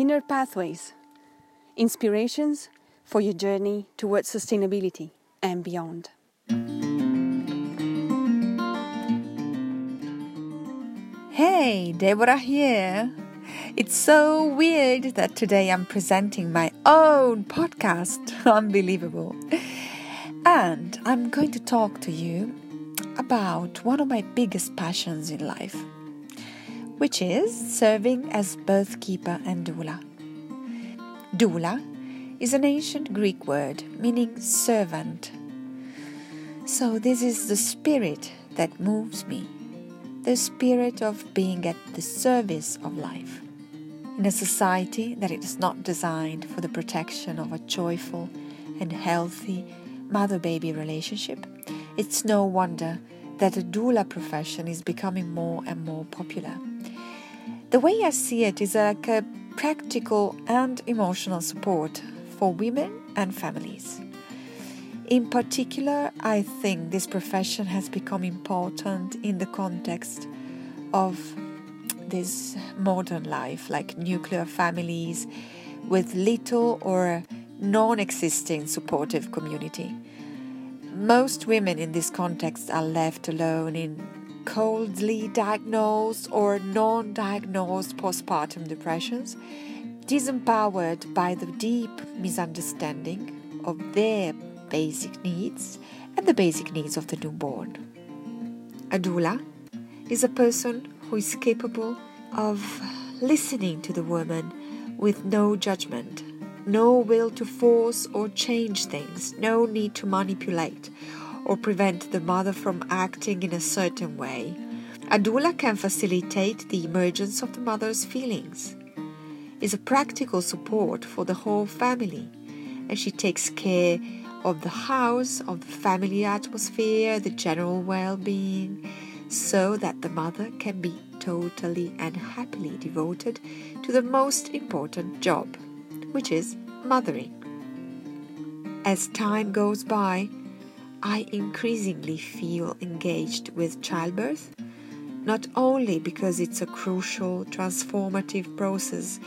inner pathways, inspirations for your journey towards sustainability and beyond. Hey, Deborah here. It's so weird that today I'm presenting my own podcast. Unbelievable. And I'm going to talk to you about one of my biggest passions in life, which is serving as birth keeper and doula. Doula is an ancient Greek word meaning servant. So, this is the spirit that moves me, the spirit of being at the service of life. In a society that is not designed for the protection of a joyful and healthy mother baby relationship, it's no wonder that the doula profession is becoming more and more popular. The way I see it is like a practical and emotional support for women and families. In particular, I think this profession has become important in the context of this modern life, like nuclear families with little or non existing supportive community. Most women in this context are left alone in coldly diagnosed or non diagnosed postpartum depressions, disempowered by the deep misunderstanding of their basic needs and the basic needs of the newborn. A doula is a person who is capable of listening to the woman with no judgment, no will to force or change things, no need to manipulate or prevent the mother from acting in a certain way. A doula can facilitate the emergence of the mother's feelings, is a practical support for the whole family, and she takes care of the house, of the family atmosphere, the general well being, so that the mother can be totally and happily devoted to the most important job, which is mothering. As time goes by, I increasingly feel engaged with childbirth, not only because it's a crucial transformative process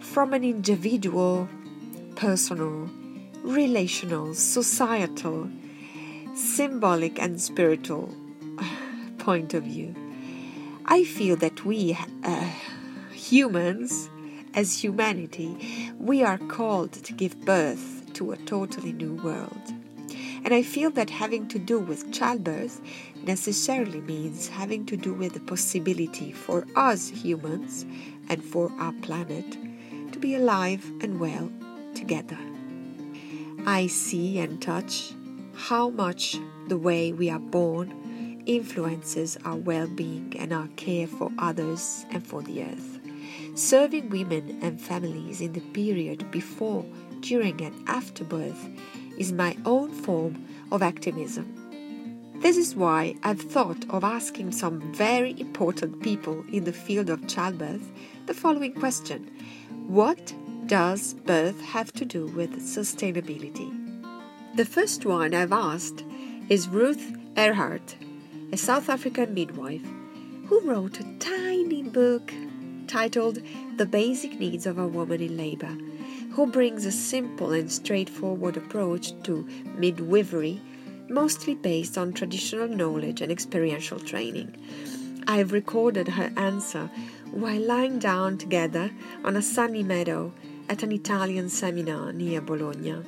from an individual, personal, relational, societal, symbolic, and spiritual point of view. I feel that we, uh, humans, as humanity, we are called to give birth to a totally new world. And I feel that having to do with childbirth necessarily means having to do with the possibility for us humans and for our planet to be alive and well together. I see and touch how much the way we are born influences our well being and our care for others and for the earth. Serving women and families in the period before, during, and after birth is my own form of activism. This is why I've thought of asking some very important people in the field of childbirth the following question What does birth have to do with sustainability? The first one I've asked is Ruth Ehrhardt, a South African midwife, who wrote a tiny book titled The Basic Needs of a Woman in Labor, who brings a simple and straightforward approach to midwifery, mostly based on traditional knowledge and experiential training. I've recorded her answer while lying down together on a sunny meadow at an Italian seminar near Bologna.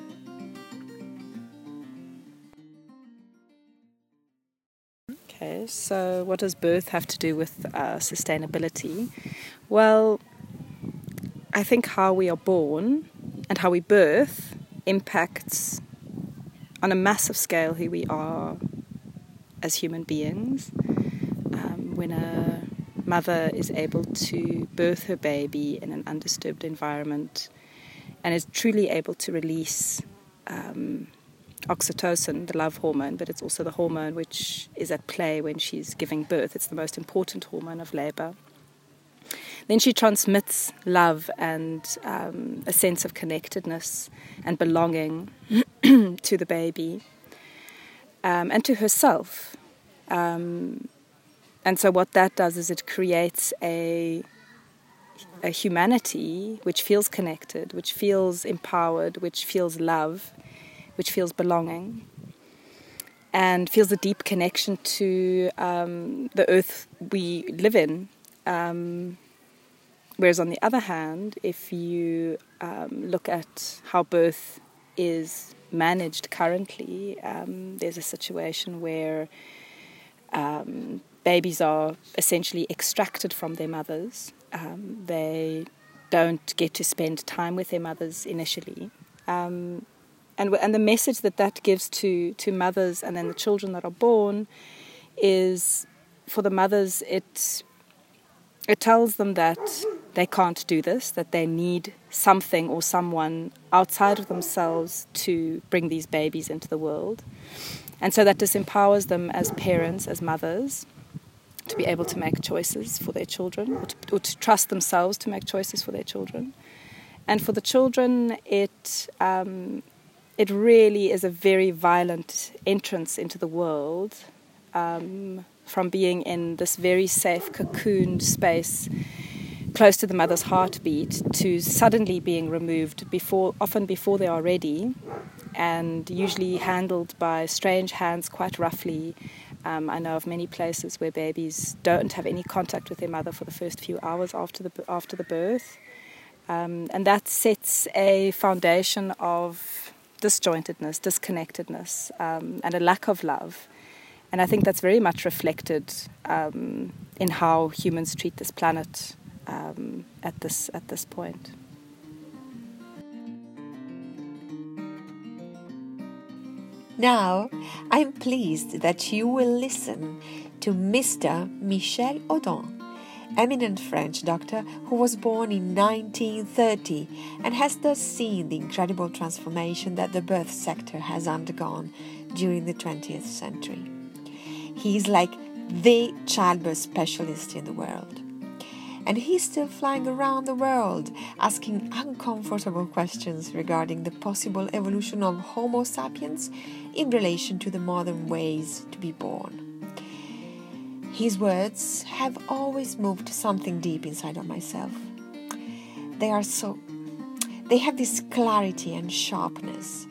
Okay, so what does birth have to do with uh, sustainability? Well, I think how we are born and how we birth impacts on a massive scale who we are as human beings. Um, when a mother is able to birth her baby in an undisturbed environment and is truly able to release um, oxytocin, the love hormone, but it's also the hormone which is at play when she's giving birth. It's the most important hormone of labor. Then she transmits love and um, a sense of connectedness and belonging to the baby um, and to herself. Um, and so, what that does is it creates a a humanity which feels connected, which feels empowered, which feels love, which feels belonging, and feels a deep connection to um, the earth we live in. Um, whereas, on the other hand, if you um, look at how birth is managed currently, um, there's a situation where um, babies are essentially extracted from their mothers. Um, they don't get to spend time with their mothers initially. Um, and, and the message that that gives to, to mothers and then the children that are born is for the mothers, it, it tells them that they can't do this, that they need something or someone outside of themselves to bring these babies into the world. And so that disempowers them as parents, as mothers, to be able to make choices for their children or to, or to trust themselves to make choices for their children. And for the children, it, um, it really is a very violent entrance into the world um, from being in this very safe, cocooned space close to the mother's heartbeat to suddenly being removed before, often before they are ready, and usually handled by strange hands quite roughly. Um, I know of many places where babies don't have any contact with their mother for the first few hours after the after the birth, um, and that sets a foundation of disjointedness, disconnectedness, um, and a lack of love. And I think that's very much reflected um, in how humans treat this planet um, at this at this point. Now, I'm pleased that you will listen to Mr. Michel Odent, eminent French doctor who was born in 1930 and has thus seen the incredible transformation that the birth sector has undergone during the 20th century. He is like the childbirth specialist in the world and he's still flying around the world asking uncomfortable questions regarding the possible evolution of Homo sapiens in relation to the modern ways to be born. His words have always moved something deep inside of myself. They are so they have this clarity and sharpness.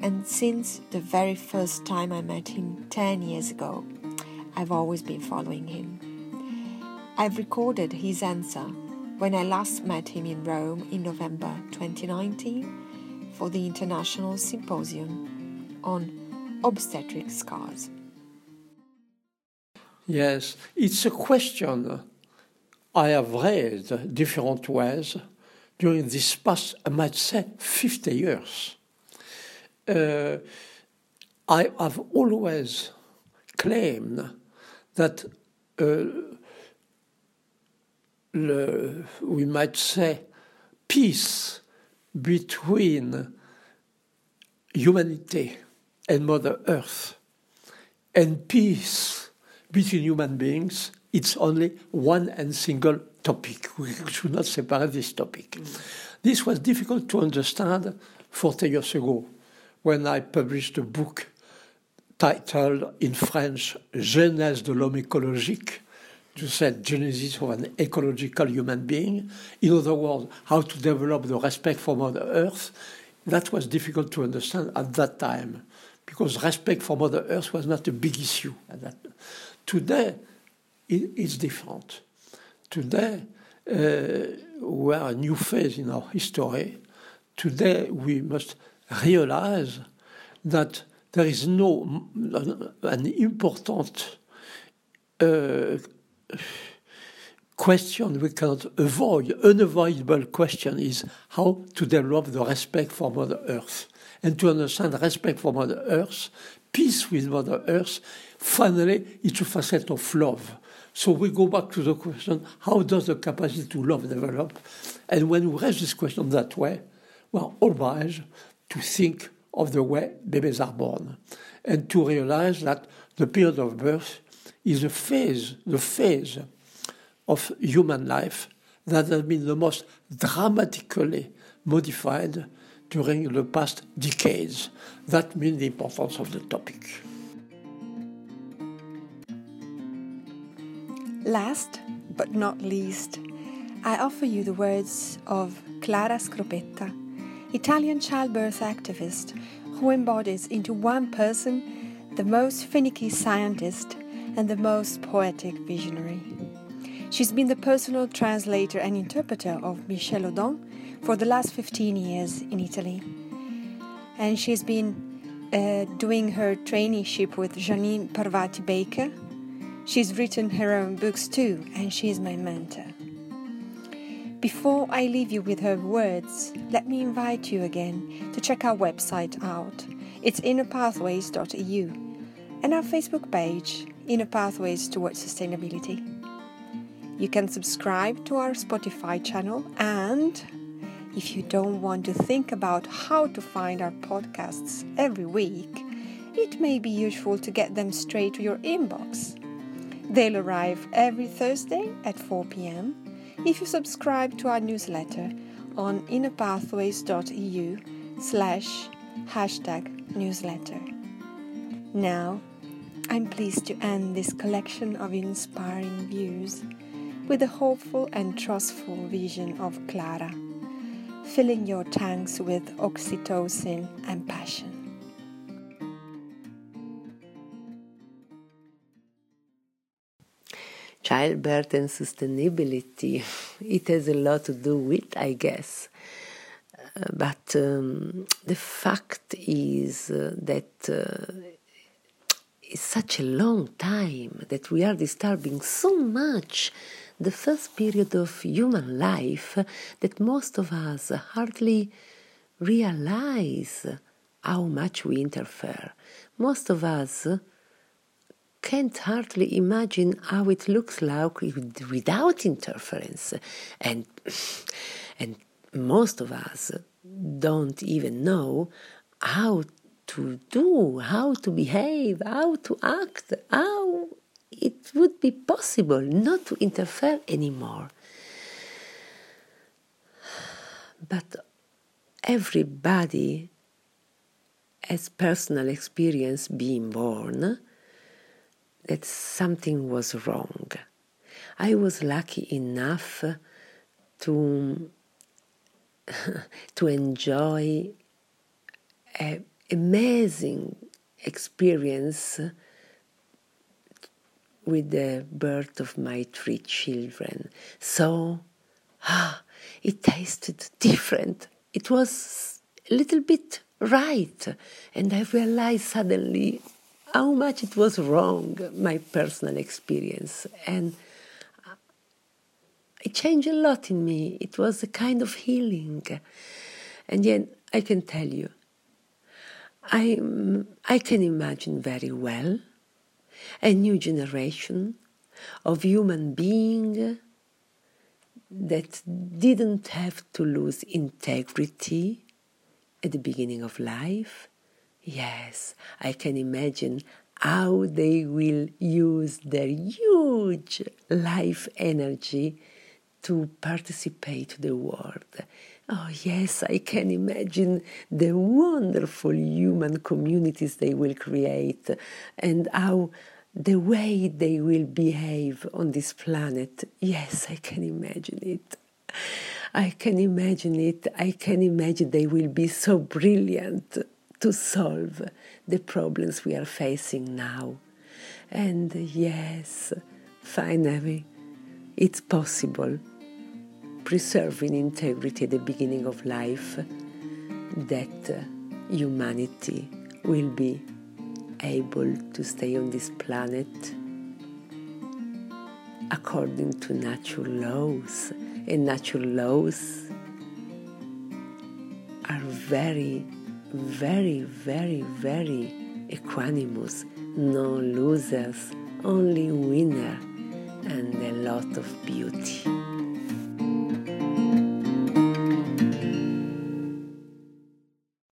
And since the very first time I met him 10 years ago, I've always been following him. I've recorded his answer when I last met him in Rome in November 2019 for the International Symposium on Obstetric Scars. Yes, it's a question I have raised different ways during this past, I might say, 50 years. Uh, I have always claimed that uh, le, we might say, peace between humanity and Mother Earth and peace between human beings, it's only one and single topic. We should not separate this topic. This was difficult to understand 40 years ago when I published a book titled in French Genèse de l'homme écologique, to set genesis of an ecological human being. In other words, how to develop the respect for Mother Earth. That was difficult to understand at that time because respect for Mother Earth was not a big issue. Today, it's different. Today, uh, we are a new phase in our history. Today, we must realize that there is no an important uh, question we cannot avoid, unavoidable question is how to develop the respect for Mother Earth. And to understand respect for Mother Earth, peace with Mother Earth, finally, it's a facet of love. So we go back to the question how does the capacity to love develop? And when we raise this question that way, we're obliged to think of the way babies are born and to realize that the period of birth is a phase, the phase of human life that has been the most dramatically modified during the past decades. That means the importance of the topic. Last but not least, I offer you the words of Clara Scropetta, Italian childbirth activist who embodies into one person the most finicky scientist and the most poetic visionary. She's been the personal translator and interpreter of Michel Odent for the last 15 years in Italy. And she's been uh, doing her traineeship with Jeannine Parvati Baker. She's written her own books too, and she's my mentor. Before I leave you with her words, let me invite you again to check our website out. It's innerpathways.eu and our Facebook page, Inner Pathways Towards Sustainability. You can subscribe to our Spotify channel, and if you don't want to think about how to find our podcasts every week, it may be useful to get them straight to your inbox. They'll arrive every Thursday at 4 pm if you subscribe to our newsletter on innerpathways.eu slash hashtag newsletter. Now, I'm pleased to end this collection of inspiring views with a hopeful and trustful vision of Clara, filling your tanks with oxytocin and passion. Childbirth and sustainability, it has a lot to do with, I guess. Uh, but um, the fact is uh, that uh, it's such a long time that we are disturbing so much the first period of human life that most of us hardly realize how much we interfere. Most of us can't hardly imagine how it looks like without interference. And, and most of us don't even know how to do, how to behave, how to act, how it would be possible not to interfere anymore. But everybody has personal experience being born that something was wrong. I was lucky enough to to enjoy an amazing experience with the birth of my three children. So, ah, it tasted different. It was a little bit right. And I realized suddenly how much it was wrong, my personal experience. And it changed a lot in me. It was a kind of healing. And yet, I can tell you, I, I can imagine very well a new generation of human being that didn't have to lose integrity at the beginning of life. Yes, I can imagine how they will use their huge life energy to participate to the world. Oh, yes, I can imagine the wonderful human communities they will create and how the way they will behave on this planet. Yes, I can imagine it. I can imagine it. I can imagine they will be so brilliant to solve the problems we are facing now. And yes, finally, it's possible, preserving integrity at the beginning of life, that humanity will be able to stay on this planet according to natural laws. And natural laws are very, very, very, very equanimous. No losers, only winner, and a lot of beauty.